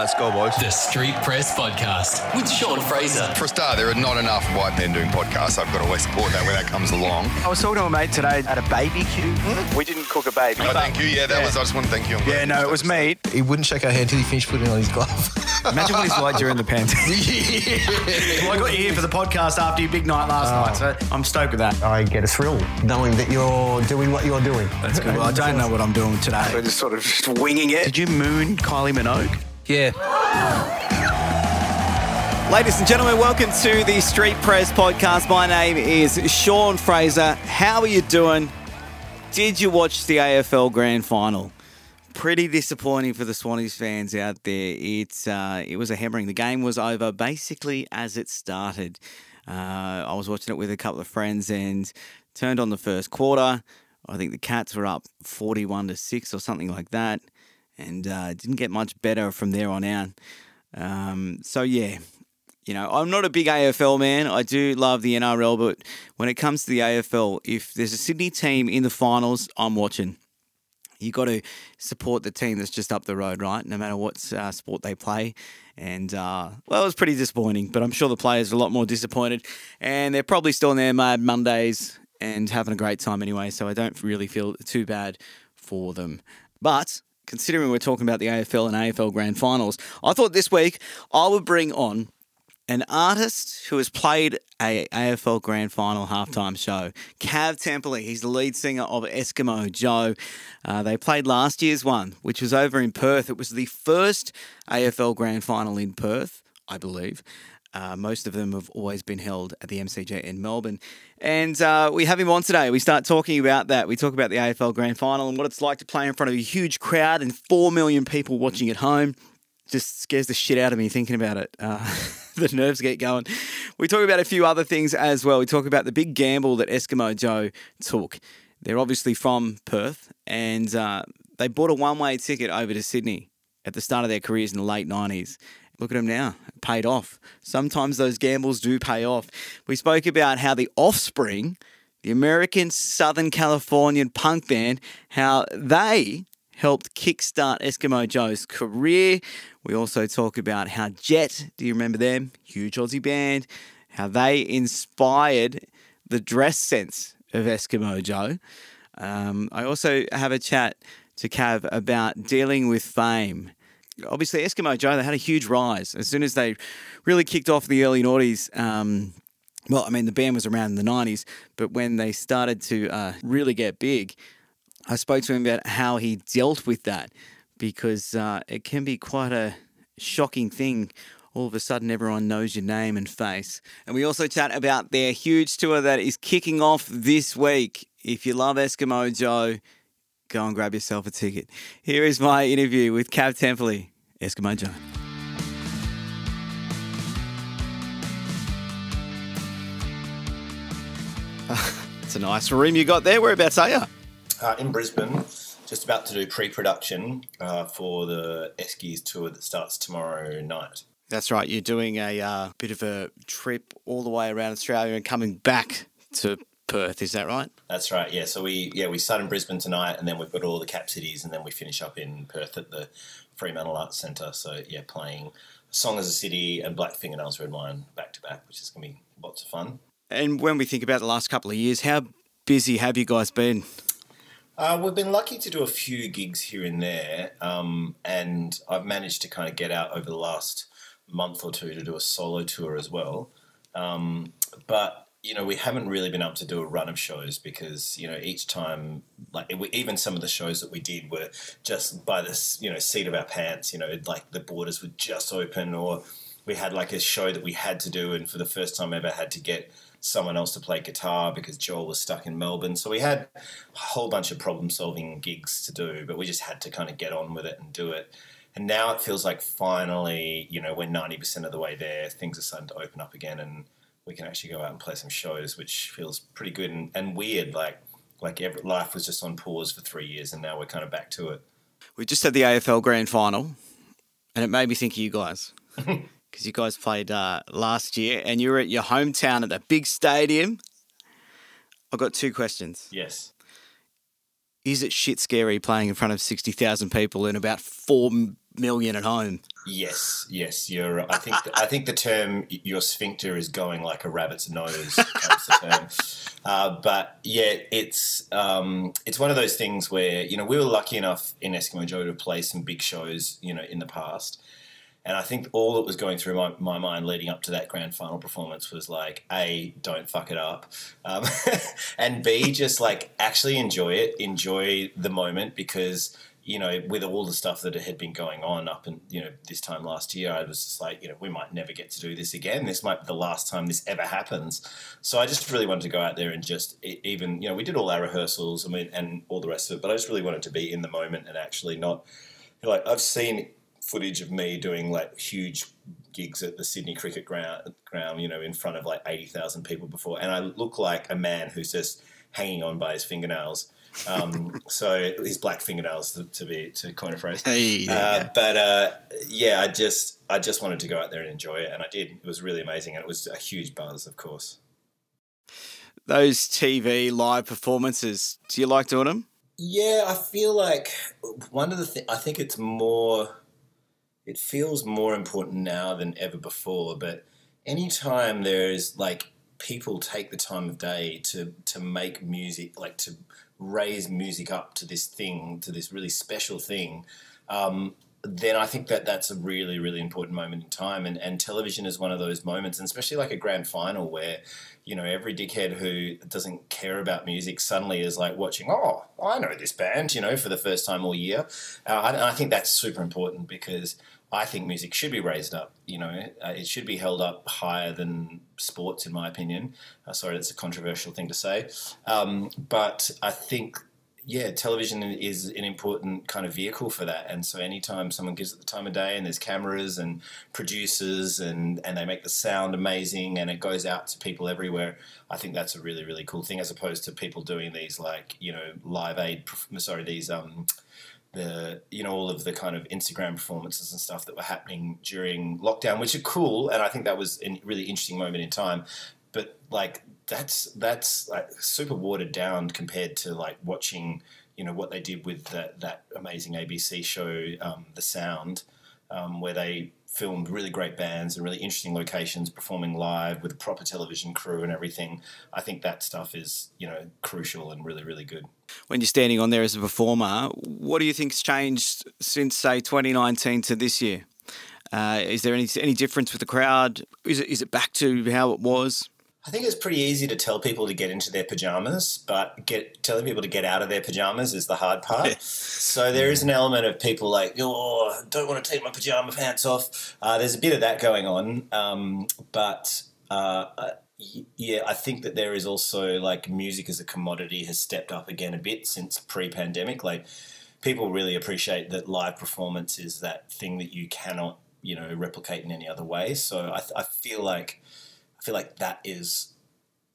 let's go, boys. The Street Press Podcast with Sean Fraser. For a start, there are not enough white men doing podcasts. I've got to always support that when that comes along. I was talking to a mate today at a baby queue. Hmm? We didn't cook a baby. Oh, thank you. Yeah, that Yeah. was. I just want to thank you. I'm Yeah, no, it was me. He wouldn't shake our hand until he finished putting on his glove. Imagine what he's like during the pandemic. well, I got you here for the podcast after your big night last night, so oh. I'm stoked with that. I get a thrill knowing that you're doing what you're doing. That's good. Well, I don't know what I'm doing today. We're just sort of just winging it. Did you moon Kylie Minogue? Yeah. Ladies and gentlemen, welcome to the Street Press podcast. My name is Sean Fraser. How are you doing? Did you watch the AFL Grand Final? Pretty disappointing for the Swannies fans out there. It's uh, it was a hammering. The game was over basically as it started. Uh, I was watching it with a couple of friends and turned on the first quarter. I think the Cats were up forty-one to six or something like that, and uh, didn't get much better from there on out. Um, so yeah, you know, I'm not a big AFL man. I do love the NRL, but when it comes to the AFL, if there's a Sydney team in the finals, I'm watching. You got to support the team that's just up the road, right? No matter what uh, sport they play. And uh, well, it was pretty disappointing, but I'm sure the players are a lot more disappointed, and they're probably still in their mad Mondays and having a great time anyway. So I don't really feel too bad for them. But considering we're talking about the AFL and AFL Grand Finals, I thought this week I would bring on an artist who has played a AFL Grand Final halftime show. Kav Temperley, he's the lead singer of Eskimo Joe. Uh, they played last year's one, which was over in Perth. It was the first AFL Grand Final in Perth, I believe. Uh, most of them have always been held at the MCG in Melbourne. And uh, we have him on today. We start talking about that. We talk about the AFL Grand Final and what it's like to play in front of a huge crowd and 4 million people watching at home just scares the shit out of me thinking about it. Uh, the nerves get going. We talk about a few other things as well. We talk about the big gamble that Eskimo Joe took. They're obviously from Perth and uh, they bought a one way ticket over to Sydney at the start of their careers in the late 90s. Look at them now, paid off. Sometimes those gambles do pay off. We spoke about how the offspring, the American Southern Californian punk band, how they helped kickstart Eskimo Joe's career. We also talk about how Jet, do you remember them? Huge Aussie band, how they inspired the dress sense of Eskimo Joe. Um, I also have a chat to Kav about dealing with fame. Obviously, Eskimo Joe, they had a huge rise as soon as they really kicked off in the early noughties. Um, well, I mean, the band was around in the 90s, but when they started to uh, really get big, I spoke to him about how he dealt with that because uh, it can be quite a shocking thing. All of a sudden, everyone knows your name and face. And we also chat about their huge tour that is kicking off this week. If you love Eskimo Joe, go and grab yourself a ticket. Here is my interview with Kav Temperley, Eskimo Joe. It's a nice room you got there. Whereabouts are you? uh, in Brisbane, just about to do pre-production uh, for the Eskies tour that starts tomorrow night. That's right. You're doing a uh, bit of a trip all the way around Australia and coming back to Perth. Is that right? That's right. Yeah. So we yeah we start in Brisbane tonight, and then we've got all the cap cities, and then we finish up in Perth at the Fremantle Arts Centre. So yeah, playing Song Is a City and Black Fingernails Red Wine back to back, which is going to be lots of fun. And when we think about the last couple of years, how busy have you guys been? Uh, we've been lucky to do a few gigs here and there, um, and I've managed to kind of get out over the last month or two to do a solo tour as well. Um, but you know, we haven't really been able to do a run of shows because you know each time, like it, even some of the shows that we did were just by the you know seat of our pants. You know, like the borders were just open, or we had like a show that we had to do, and for the first time ever had to get someone else to play guitar because Joel was stuck in Melbourne. So we had a whole bunch of problem solving gigs to do, but we just had to kind of get on with it and do it. And now it feels like finally, you know, we're 90% of the way there. Things are starting to open up again and we can actually go out and play some shows, which feels pretty good and, and weird. Like, like every, life was just on pause for three years and now we're kind of back to it. We just had the AFL Grand Final, and it made me think of you guys because you guys played uh, last year, and you were at your hometown at a big stadium. I've got two questions. Yes. Is it shit scary playing in front of sixty thousand people and about 4 million at home? Yes, yes, you're. I think I think the term your sphincter is going like a rabbit's nose comes the term. Uh, but yeah, it's um, it's one of those things where you know we were lucky enough in Eskimo Joe to play some big shows you know in the past, and I think all that was going through my, my mind leading up to that grand final performance was like a don't fuck it up, um, and b just like actually enjoy it, enjoy the moment because you know, with all the stuff that had been going on up and you know this time last year, I was just like, you know, we might never get to do this again. This might be the last time this ever happens. So I just really wanted to go out there and just even, you know, we did all our rehearsals and we, and all the rest of it, but I just really wanted to be in the moment and actually not like I've seen footage of me doing like huge gigs at the Sydney Cricket Ground, ground you know, in front of like eighty thousand people before, and I look like a man who's just hanging on by his fingernails. Um, so his black fingernails to, to, be to coin a phrase. Hey, uh, but uh, yeah, I just I just wanted to go out there and enjoy it, and I did. It was really amazing, and it was a huge buzz, of course. Those TV live performances, do you like doing them? Yeah, I feel like one of the things I think it's more. It feels more important now than ever before, but anytime there's like people take the time of day to to make music, like to raise music up to this thing, to this really special thing, um, then I think that that's a really, really important moment in time. And, and television is one of those moments, and especially like a grand final where, you know, every dickhead who doesn't care about music suddenly is like watching, oh, I know this band, you know, for the first time all year. Uh, I think that's super important because I think music should be raised up. You know, uh, it should be held up higher than sports, in my opinion. Uh, sorry, that's a controversial thing to say, um, but I think yeah, television is an important kind of vehicle for that. And so anytime someone gives it the time of day and there's cameras and producers and, and they make the sound amazing and it goes out to people everywhere, I think that's a really, really cool thing as opposed to people doing these like, you know, live aid, sorry, these, um, the you know all of the kind of Instagram performances and stuff that were happening during lockdown, which are cool, and I think that was a really interesting moment in time. But like that's that's like super watered down compared to like watching you know what they did with that that amazing ABC show, um, The Sound, um, where they filmed really great bands and really interesting locations performing live with a proper television crew and everything. I think that stuff is, you know, crucial and really, really good. When you're standing on there as a performer, what do you think's changed since, say, 2019 to this year? Uh, is there any any difference with the crowd? Is it is it back to how it was? I think it's pretty easy to tell people to get into their pajamas, but get telling people to get out of their pajamas is the hard part. so there is an element of people like, oh, don't want to take my pajama pants off. Uh, there's a bit of that going on, um, but uh, uh yeah, I think that there is also like music as a commodity has stepped up again a bit since pre-pandemic. Like people really appreciate that live performance is that thing that you cannot, you know, replicate in any other way. So I, I feel like I feel like that is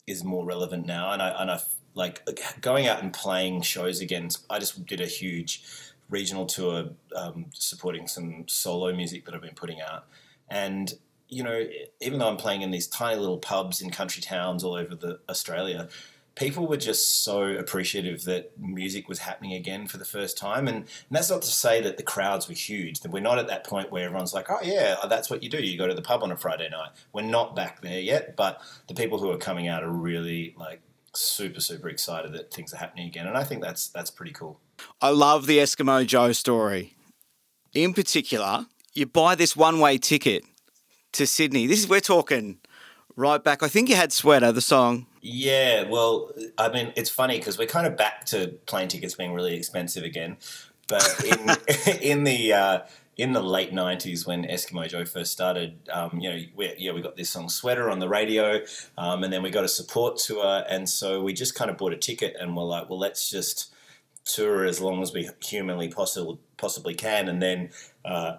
is more relevant now, and I and I like going out and playing shows again. I just did a huge regional tour um, supporting some solo music that I've been putting out, and you know, even though I'm playing in these tiny little pubs in country towns all over the Australia, people were just so appreciative that music was happening again for the first time. And, and, that's not to say that the crowds were huge. That we're not at that point where everyone's like, oh, yeah, that's what you do. You go to the pub on a Friday night. We're not back there yet. But the people who are coming out are really like super, super excited that things are happening again. And I think that's that's pretty cool. I love the Eskimo Joe story. In particular, you buy this one way ticket to Sydney. This is, we're talking right back. I think you had Sweater, the song. Yeah, well, I mean, it's funny because we're kind of back to plane tickets being really expensive again. But in in the uh, in the late '90s, when Eskimo Joe first started, um, you know, we, yeah, we got this song "Sweater" on the radio, um, and then we got a support tour, and so we just kind of bought a ticket, and we're like, well, let's just tour as long as we humanly possible possibly can, and then. Uh,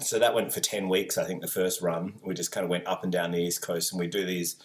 so that went for 10 weeks, I think, the first run. We just kind of went up and down the East Coast and we do these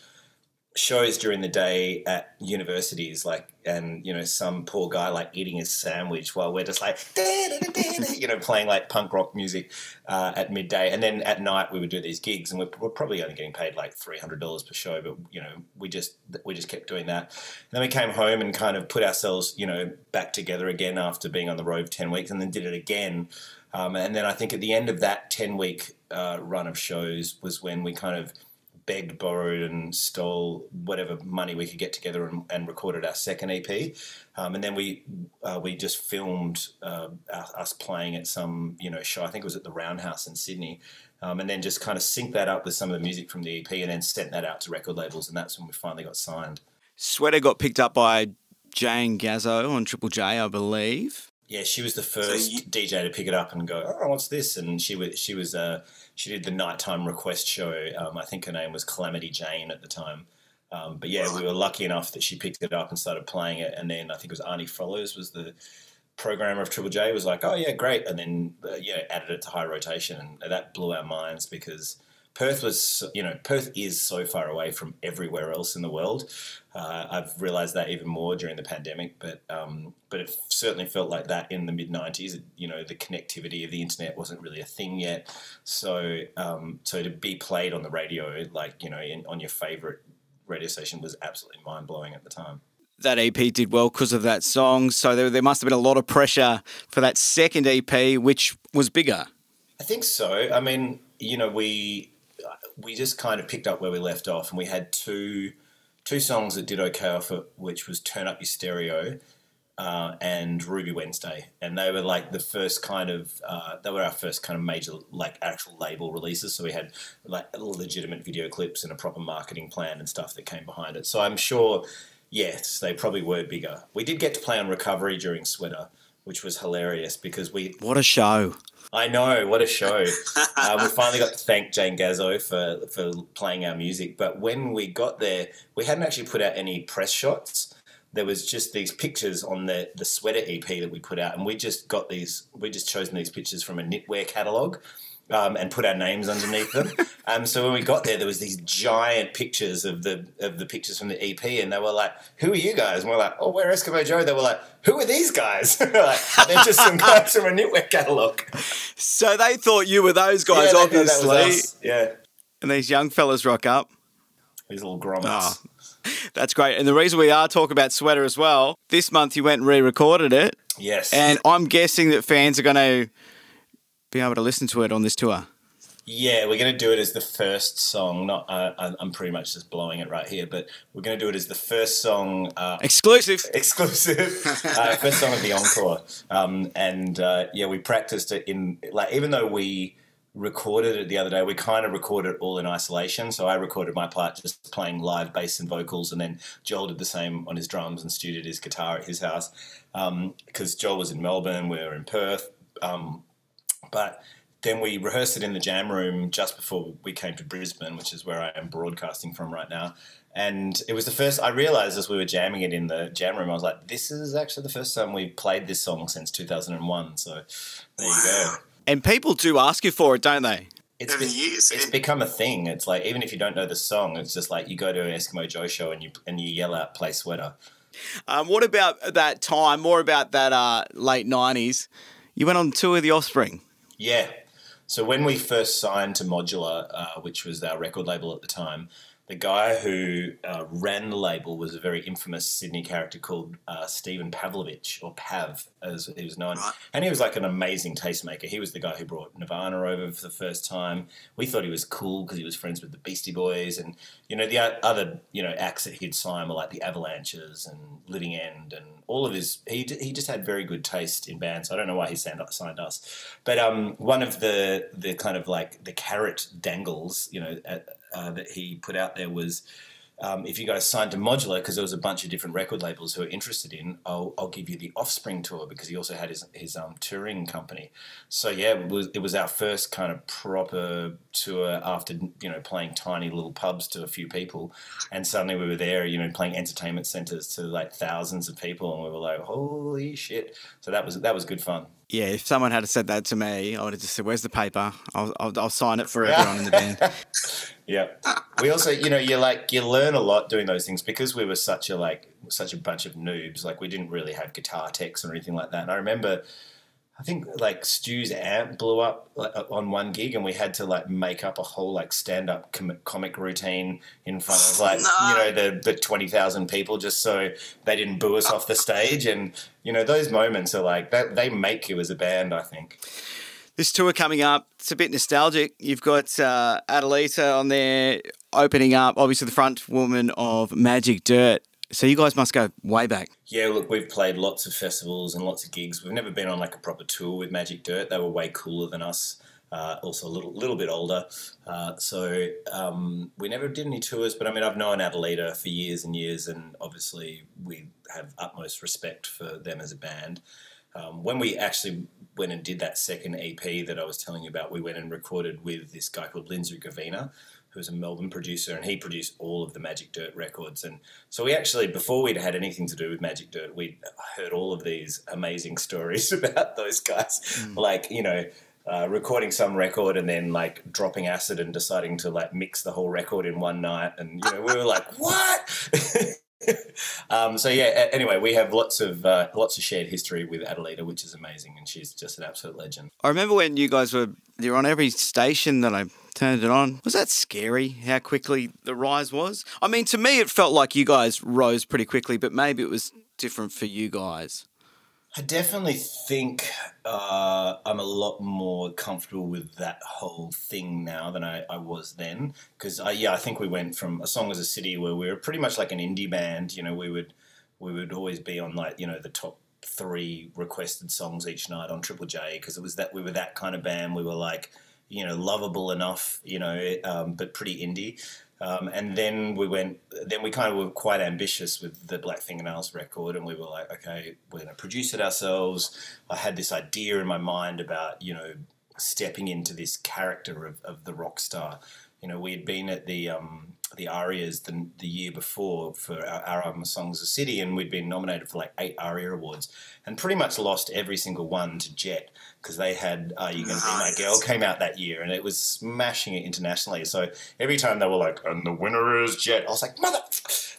shows during the day at universities, like, and you know, some poor guy like eating his sandwich while we're just like, you know, playing like punk rock music uh, at midday, and then at night we would do these gigs, and we're, we're probably only getting paid like three hundred dollars per show, but you know, we just we just kept doing that. And then we came home and kind of put ourselves, you know, back together again after being on the road ten weeks, and then did it again. Um, and then I think at the end of that ten week uh, run of shows was when we kind of begged, borrowed, and stole whatever money we could get together and, and recorded our second EP. Um, and then we uh, we just filmed uh, us playing at some you know show. I think it was at the Roundhouse in Sydney. Um, and then just kind of sync that up with some of the music from the EP, and then sent that out to record labels, and that's when we finally got signed. Sweater got picked up by Jane Gazzo on Triple J, I believe. Yeah, she was the first you- DJ to pick it up and go, "Oh, what's this?" And she was she was uh, she did the nighttime request show. Um, I think her name was Calamity Jane at the time. Um, but yeah, we were lucky enough that she picked it up and started playing it. And then I think it was Arnie Frolows was the programmer of Triple J was like, "Oh yeah, great," and then uh, yeah, added it to high rotation, and that blew our minds because Perth was, you know, Perth is so far away from everywhere else in the world. Uh, I've realised that even more during the pandemic, but um, but it certainly felt like that in the mid '90s. You know, the connectivity of the internet wasn't really a thing yet, so um, so to be played on the radio, like you know, in, on your favourite radio station, was absolutely mind blowing at the time. That EP did well because of that song. So there, there must have been a lot of pressure for that second EP, which was bigger. I think so. I mean, you know, we we just kind of picked up where we left off, and we had two two songs that did okay off it, which was "Turn Up Your Stereo" uh, and "Ruby Wednesday," and they were like the first kind of uh, they were our first kind of major like actual label releases. So we had like legitimate video clips and a proper marketing plan and stuff that came behind it. So I'm sure, yes, they probably were bigger. We did get to play on Recovery during Sweater. Which was hilarious because we What a show. I know, what a show. uh, we finally got to thank Jane Gazzo for, for playing our music. But when we got there, we hadn't actually put out any press shots. There was just these pictures on the, the sweater EP that we put out. And we just got these, we just chosen these pictures from a knitwear catalogue. Um, and put our names underneath them. Um, so when we got there, there was these giant pictures of the of the pictures from the EP, and they were like, "Who are you guys?" And we're like, "Oh, we're Eskimo Joe." They were like, "Who are these guys?" like, they're just some guys from a knitwear catalogue. So they thought you were those guys, Yeah, they thought that was obviously. Yeah, And these young fellas rock up. these little grommets. Oh. That's great. And the reason we are talking about Sweater as well, this month you went and re recorded it. Yes, And I'm guessing that fans are going to be able to listen to it on this tour. yeah, we're going to do it as the first song. Not, uh, I- I'm pretty much just blowing it right here, but we're going to do it as the first song uh, Exclusive. exclusive uh, first song of the encore um, and uh, yeah we practiced it in like even though we recorded it the other day we kind of recorded it all in isolation so i recorded my part just playing live bass and vocals and then joel did the same on his drums and studioed his guitar at his house because joel was in melbourne we were in perth um, but then we rehearsed it in the jam room just before we came to Brisbane, which is where I am broadcasting from right now. And it was the first I realized as we were jamming it in the jam room, I was like, this is actually the first time we've played this song since 2001. So there you go. And people do ask you for it, don't they? It's, Seven be- years, it's become a thing. It's like even if you don't know the song, it's just like you go to an Eskimo Joe show and you and you yell out "Play Sweater." Um, what about that time? More about that uh, late 90s. You went on tour with The Offspring. Yeah. So when we first signed to Modular, uh, which was our record label at the time, the guy who uh, ran the label was a very infamous Sydney character called uh, Stephen Pavlovic, or Pav, as he was known. And he was like an amazing tastemaker. He was the guy who brought Nirvana over for the first time. We thought he was cool because he was friends with the Beastie Boys, and you know the other you know acts that he'd signed were like the Avalanches and Living End, and all of his. He d- he just had very good taste in bands. I don't know why he signed, signed us, but um, one of the the kind of like the carrot dangles, you know, at, uh, that he put out there was. Um, if you guys signed to Modular, because there was a bunch of different record labels who were interested in, I'll, I'll give you the Offspring tour because he also had his his um, touring company. So yeah, it was it was our first kind of proper tour after you know playing tiny little pubs to a few people, and suddenly we were there, you know, playing entertainment centers to like thousands of people, and we were like, holy shit! So that was that was good fun. Yeah, if someone had said that to me, I would have just said, "Where's the paper? I'll, I'll, I'll sign it for everyone in the band." Yeah. We also, you know, you like you learn a lot doing those things because we were such a like such a bunch of noobs. Like we didn't really have guitar techs or anything like that. And I remember, I think like Stu's amp blew up like, uh, on one gig, and we had to like make up a whole like stand up com- comic routine in front of like you know the the twenty thousand people just so they didn't boo us off the stage. And you know those moments are like that they make you as a band. I think. This tour coming up, it's a bit nostalgic. You've got uh, Adalita on there opening up, obviously the front woman of Magic Dirt. So you guys must go way back. Yeah, look, we've played lots of festivals and lots of gigs. We've never been on like a proper tour with Magic Dirt. They were way cooler than us. Uh, also a little little bit older, uh, so um, we never did any tours. But I mean, I've known Adalita for years and years, and obviously we have utmost respect for them as a band. Um, when we actually went and did that second EP that I was telling you about, we went and recorded with this guy called Lindsay Gravina, who's a Melbourne producer, and he produced all of the Magic Dirt records. And so we actually, before we'd had anything to do with Magic Dirt, we'd heard all of these amazing stories about those guys. Like, you know, uh, recording some record and then like dropping acid and deciding to like mix the whole record in one night. And, you know, we were like, what? um, so yeah. Anyway, we have lots of uh, lots of shared history with Adalita, which is amazing, and she's just an absolute legend. I remember when you guys were you were on every station that I turned it on. Was that scary? How quickly the rise was? I mean, to me, it felt like you guys rose pretty quickly, but maybe it was different for you guys. I definitely think uh, I'm a lot more comfortable with that whole thing now than I, I was then. Because I, yeah, I think we went from a Song Is a City where we were pretty much like an indie band. You know, we would we would always be on like you know the top three requested songs each night on Triple J because it was that we were that kind of band. We were like you know lovable enough, you know, um, but pretty indie. Um, and then we went. Then we kind of were quite ambitious with the Black Fingernails record, and we were like, okay, we're going to produce it ourselves. I had this idea in my mind about you know stepping into this character of, of the rock star. You know, we had been at the um, the Arias the, the year before for our, our album Songs of the City, and we'd been nominated for like eight Aria awards, and pretty much lost every single one to Jet because they had "Are You Gonna Be My Girl" came out that year, and it was smashing it internationally. So every time they were like, "And the winner is Jet," I was like, "Mother!"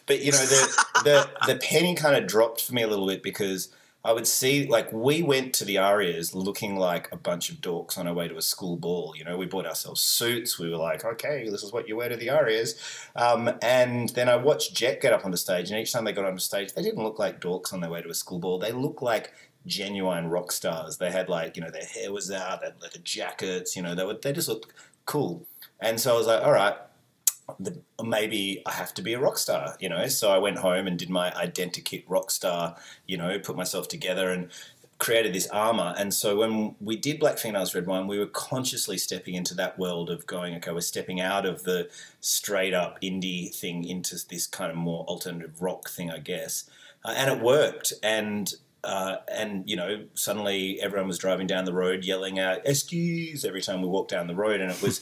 But you know, the the the penny kind of dropped for me a little bit because I would see like we went to the Arias looking like a bunch of dorks on our way to a school ball. You know, we bought ourselves suits. We were like, okay, this is what you wear to the Arias. Um, and then I watched Jet get up on the stage, and each time they got on the stage, they didn't look like dorks on their way to a school ball. They looked like genuine rock stars. They had like you know their hair was out, they had leather jackets. You know, they were they just looked cool. And so I was like, all right, maybe I have to be a rock star, you know. So I went home and did my identikit rock star, you know, put myself together and created this armor. And so when we did Black Fingernails Red Wine, we were consciously stepping into that world of going, okay, we're stepping out of the straight up indie thing into this kind of more alternative rock thing, I guess. Uh, and it worked. And uh, and you know, suddenly everyone was driving down the road yelling out "Excuse" every time we walked down the road, and it was,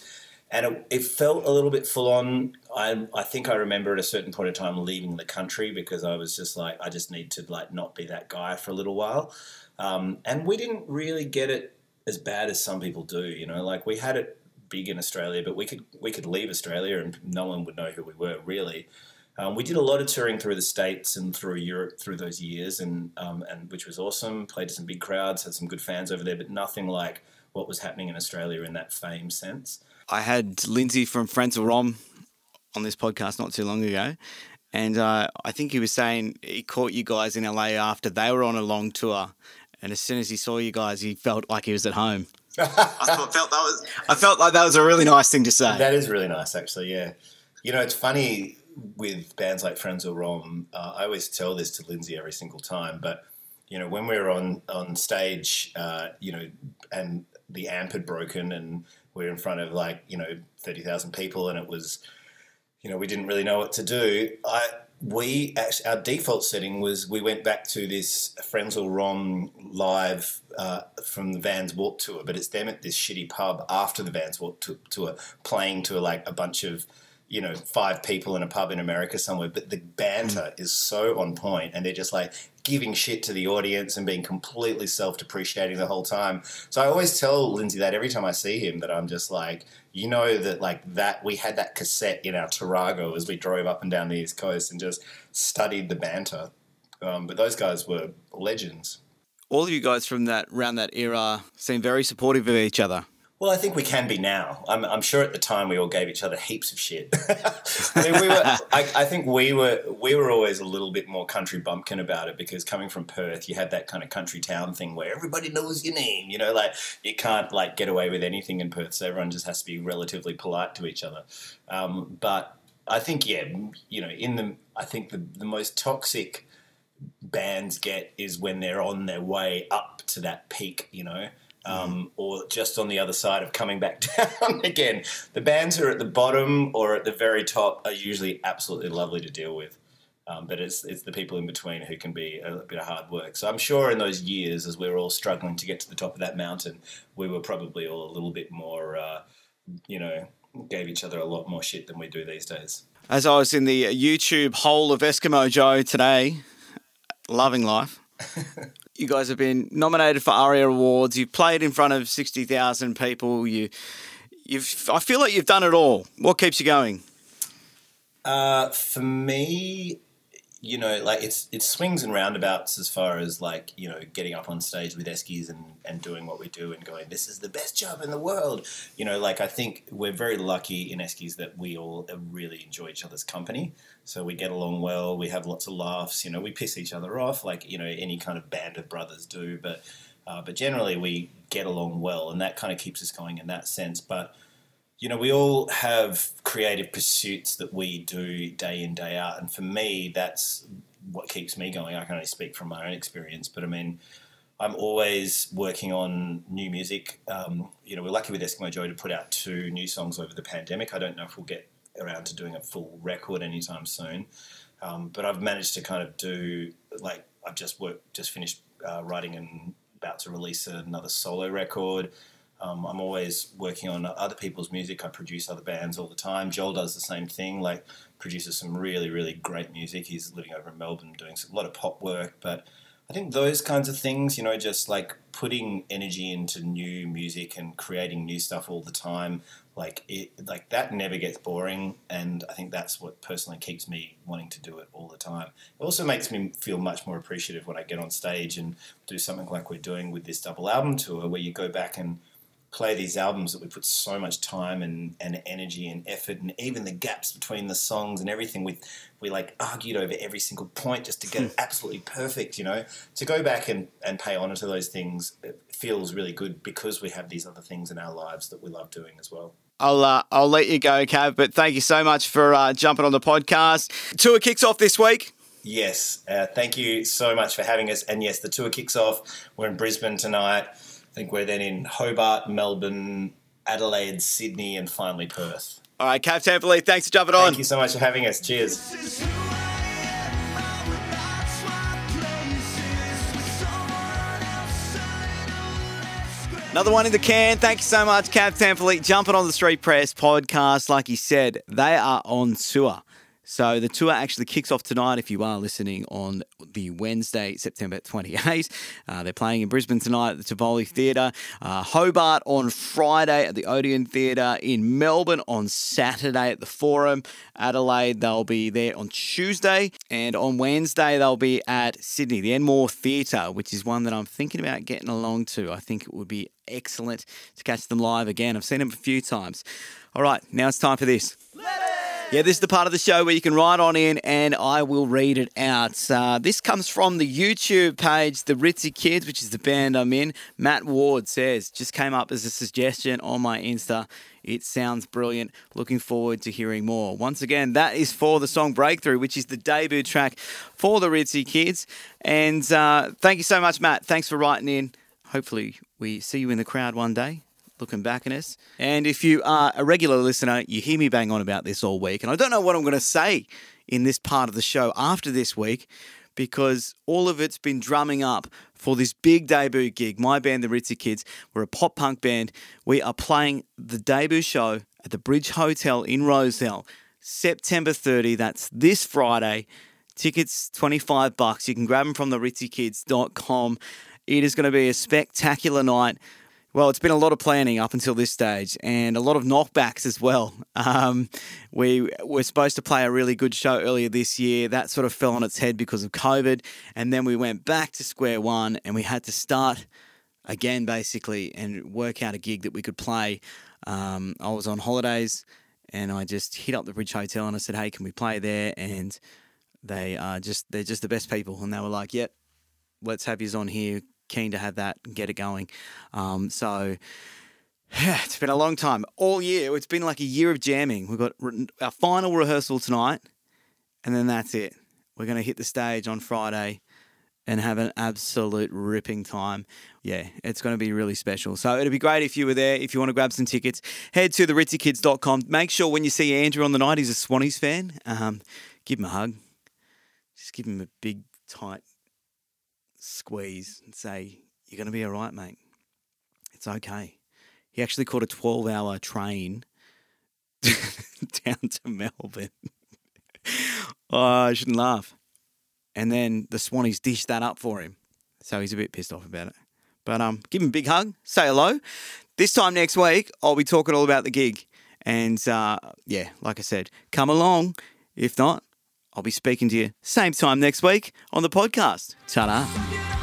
and it, it felt a little bit full on. I I think I remember at a certain point in time leaving the country because I was just like, I just need to like not be that guy for a little while, um, and we didn't really get it as bad as some people do. You know, like we had it big in Australia, but we could we could leave Australia and no one would know who we were really. Um, we did a lot of touring through the states and through Europe through those years, and um, and which was awesome. Played to some big crowds, had some good fans over there, but nothing like what was happening in Australia in that fame sense. I had Lindsay from Frenzal Rhomb on this podcast not too long ago. And uh, I think he was saying he caught you guys in LA after they were on a long tour. And as soon as he saw you guys, he felt like he was at home. I felt that was I felt like that was a really nice thing to say. That is really nice, actually. Yeah, you know, it's funny with bands like Frenzal Rhomb. Uh, I always tell this to Lindsay every single time, but you know, when we were on on stage, uh, you know, and the amp had broken, and we are in front of like you know thirty thousand people, and it was, you know, we didn't really know what to do. I we actually, our default setting was we went back to this Frenzal Rhomb live uh, from the Vans Warp tour, but it's them at this shitty pub after the Vans Warp tour playing to like a bunch of you know five people in a pub in America somewhere, but the banter is so on point, and they're just like giving shit to the audience and being completely self-depreciating the whole time. So I always tell Lindsay that every time I see him that I'm just like, you know, that like that we had that cassette in our Tarago as we drove up and down the East Coast and just studied the banter. Um, but those guys were legends. All of you guys from that around that era seem very supportive of each other. Well, I think we can be now. I'm, I'm sure at the time we all gave each other heaps of shit. I mean, we were. I, I think we were. We were always a little bit more country bumpkin about it because coming from Perth, you had that kind of country town thing where everybody knows your name. You know, like you can't like get away with anything in Perth, so everyone just has to be relatively polite to each other. Um, but I think, yeah, you know, in the, I think the the most toxic bands get is when they're on their way up to that peak. You know um, or just on the other side of coming back down again. The bands who are at the bottom or at the very top are usually absolutely lovely to deal with. Um, but it's it's the people in between who can be a bit of hard work. So I'm sure in those years, as we were all struggling to get to the top of that mountain, we were probably all a little bit more, uh, you know, gave each other a lot more shit than we do these days. As I was in the YouTube hole of Eskimo Joe today, loving life. you guys have been nominated for ARIA Awards. You've played in front of sixty thousand people. You, you've. I feel like you've done it all. What keeps you going? Uh, for me, you know, like it's it swings and roundabouts as far as like you know getting up on stage with Eskies and and doing what we do and going, this is the best job in the world. You know, like I think we're very lucky in Eskies that we all really enjoy each other's company. So we get along well. We have lots of laughs. You know, we piss each other off like you know any kind of band of brothers do, but. Uh, but generally, we get along well, and that kind of keeps us going in that sense. But you know, we all have creative pursuits that we do day in, day out. And for me, that's what keeps me going. I can only speak from my own experience, but I mean, I'm always working on new music. Um, you know, we're lucky with Eskimo Joe to put out two new songs over the pandemic. I don't know if we'll get around to doing a full record anytime soon. Um, but I've managed to kind of do, like, I've just worked, just finished uh, writing and about to release another solo record. Um, I'm always working on other people's music. I produce other bands all the time. Joel does the same thing, like produces some really, really great music. He's living over in Melbourne doing a lot of pop work. But I think those kinds of things, you know, just like putting energy into new music and creating new stuff all the time, like it, like that never gets boring. And I think that's what personally keeps me wanting to do it all the time. It also makes me feel much more appreciative when I get on stage and do something like we're doing with this double album tour, where you go back and play these albums that we put so much time and, and energy and effort and even the gaps between the songs and everything we we like argued over every single point just to get it absolutely perfect you know to go back and, and pay honor to those things feels really good because we have these other things in our lives that we love doing as well I'll uh, I'll let you go, Kav. But thank you so much for uh, jumping on the podcast. Tour kicks off this week. Yes, uh, thank you so much for having us. And yes, the tour kicks off. We're in Brisbane tonight. I think we're then in Hobart, Melbourne, Adelaide, Sydney, and finally Perth. All right, Kav Temperley, thanks for jumping on. Thank you so much for having us. Cheers. Another one in the can. Thank you so much, Kav Temperley. Jumping on the Street Press podcast. Like he said, they are on tour. So the tour actually kicks off tonight if you are listening on the Wednesday, September 28th. Uh, they're playing in Brisbane tonight at the Tivoli Theatre, uh, Hobart on Friday at the Odeon Theatre, in Melbourne on Saturday at the Forum, Adelaide they'll be there on Tuesday, and on Wednesday they'll be at Sydney, the Enmore Theatre, which is one that I'm thinking about getting along to. I think it would be excellent to catch them live again. I've seen them a few times. All right, now it's time for this. Yeah, this is the part of the show where you can write on in and I will read it out. Uh, this comes from the YouTube page, The Ritzy Kids, which is the band I'm in. Matt Ward says, just came up as a suggestion on my Insta. It sounds brilliant. Looking forward to hearing more. Once again, that is for the song Breakthrough, which is the debut track for the Ritzy Kids. And uh, thank you so much, Matt. Thanks for writing in. Hopefully, we see you in the crowd one day looking back at us. And if you are a regular listener, you hear me bang on about this all week. And I don't know what I'm going to say in this part of the show after this week because all of it's been drumming up for this big debut gig. My band, the Ritzy Kids, we're a pop punk band. We are playing the debut show at the Bridge Hotel in Rozelle September 30. That's this Friday. Tickets 25 bucks. You can grab them from the ritzykids.com. It is going to be a spectacular night. Well, it's been a lot of planning up until this stage and a lot of knockbacks as well. Um, we were supposed to play a really good show earlier this year. That sort of fell on its head because of COVID. And then we went back to square one and we had to start again, basically, and work out a gig that we could play. Um, I was on holidays and I just hit up the Bridge Hotel and I said, hey, can we play there? And they are just, they're just the best people. And they were like, yep, let's have yous on here keen to have that and get it going. Um, so yeah, it's been a long time. All year, it's been like a year of jamming. We've got our final rehearsal tonight, and then that's it. We're going to hit the stage on Friday and have an absolute ripping time. Yeah, it's going to be really special. So it'd be great if you were there. If you want to grab some tickets, head to theritzykids.com. Make sure when you see Andrew on the night, he's a Swannies fan. Um, give him a hug. Just give him a big, tight squeeze and say, You're going to be all right, mate. It's okay. He actually caught a 12 hour train down to Melbourne. oh, I shouldn't laugh. And then the Swannies dished that up for him. So he's a bit pissed off about it. But um, give him a big hug, say hello. This time next week, I'll be talking all about the gig. And uh, yeah, like I said, come along. If not, I'll be speaking to you same time next week on the podcast. Ta-da.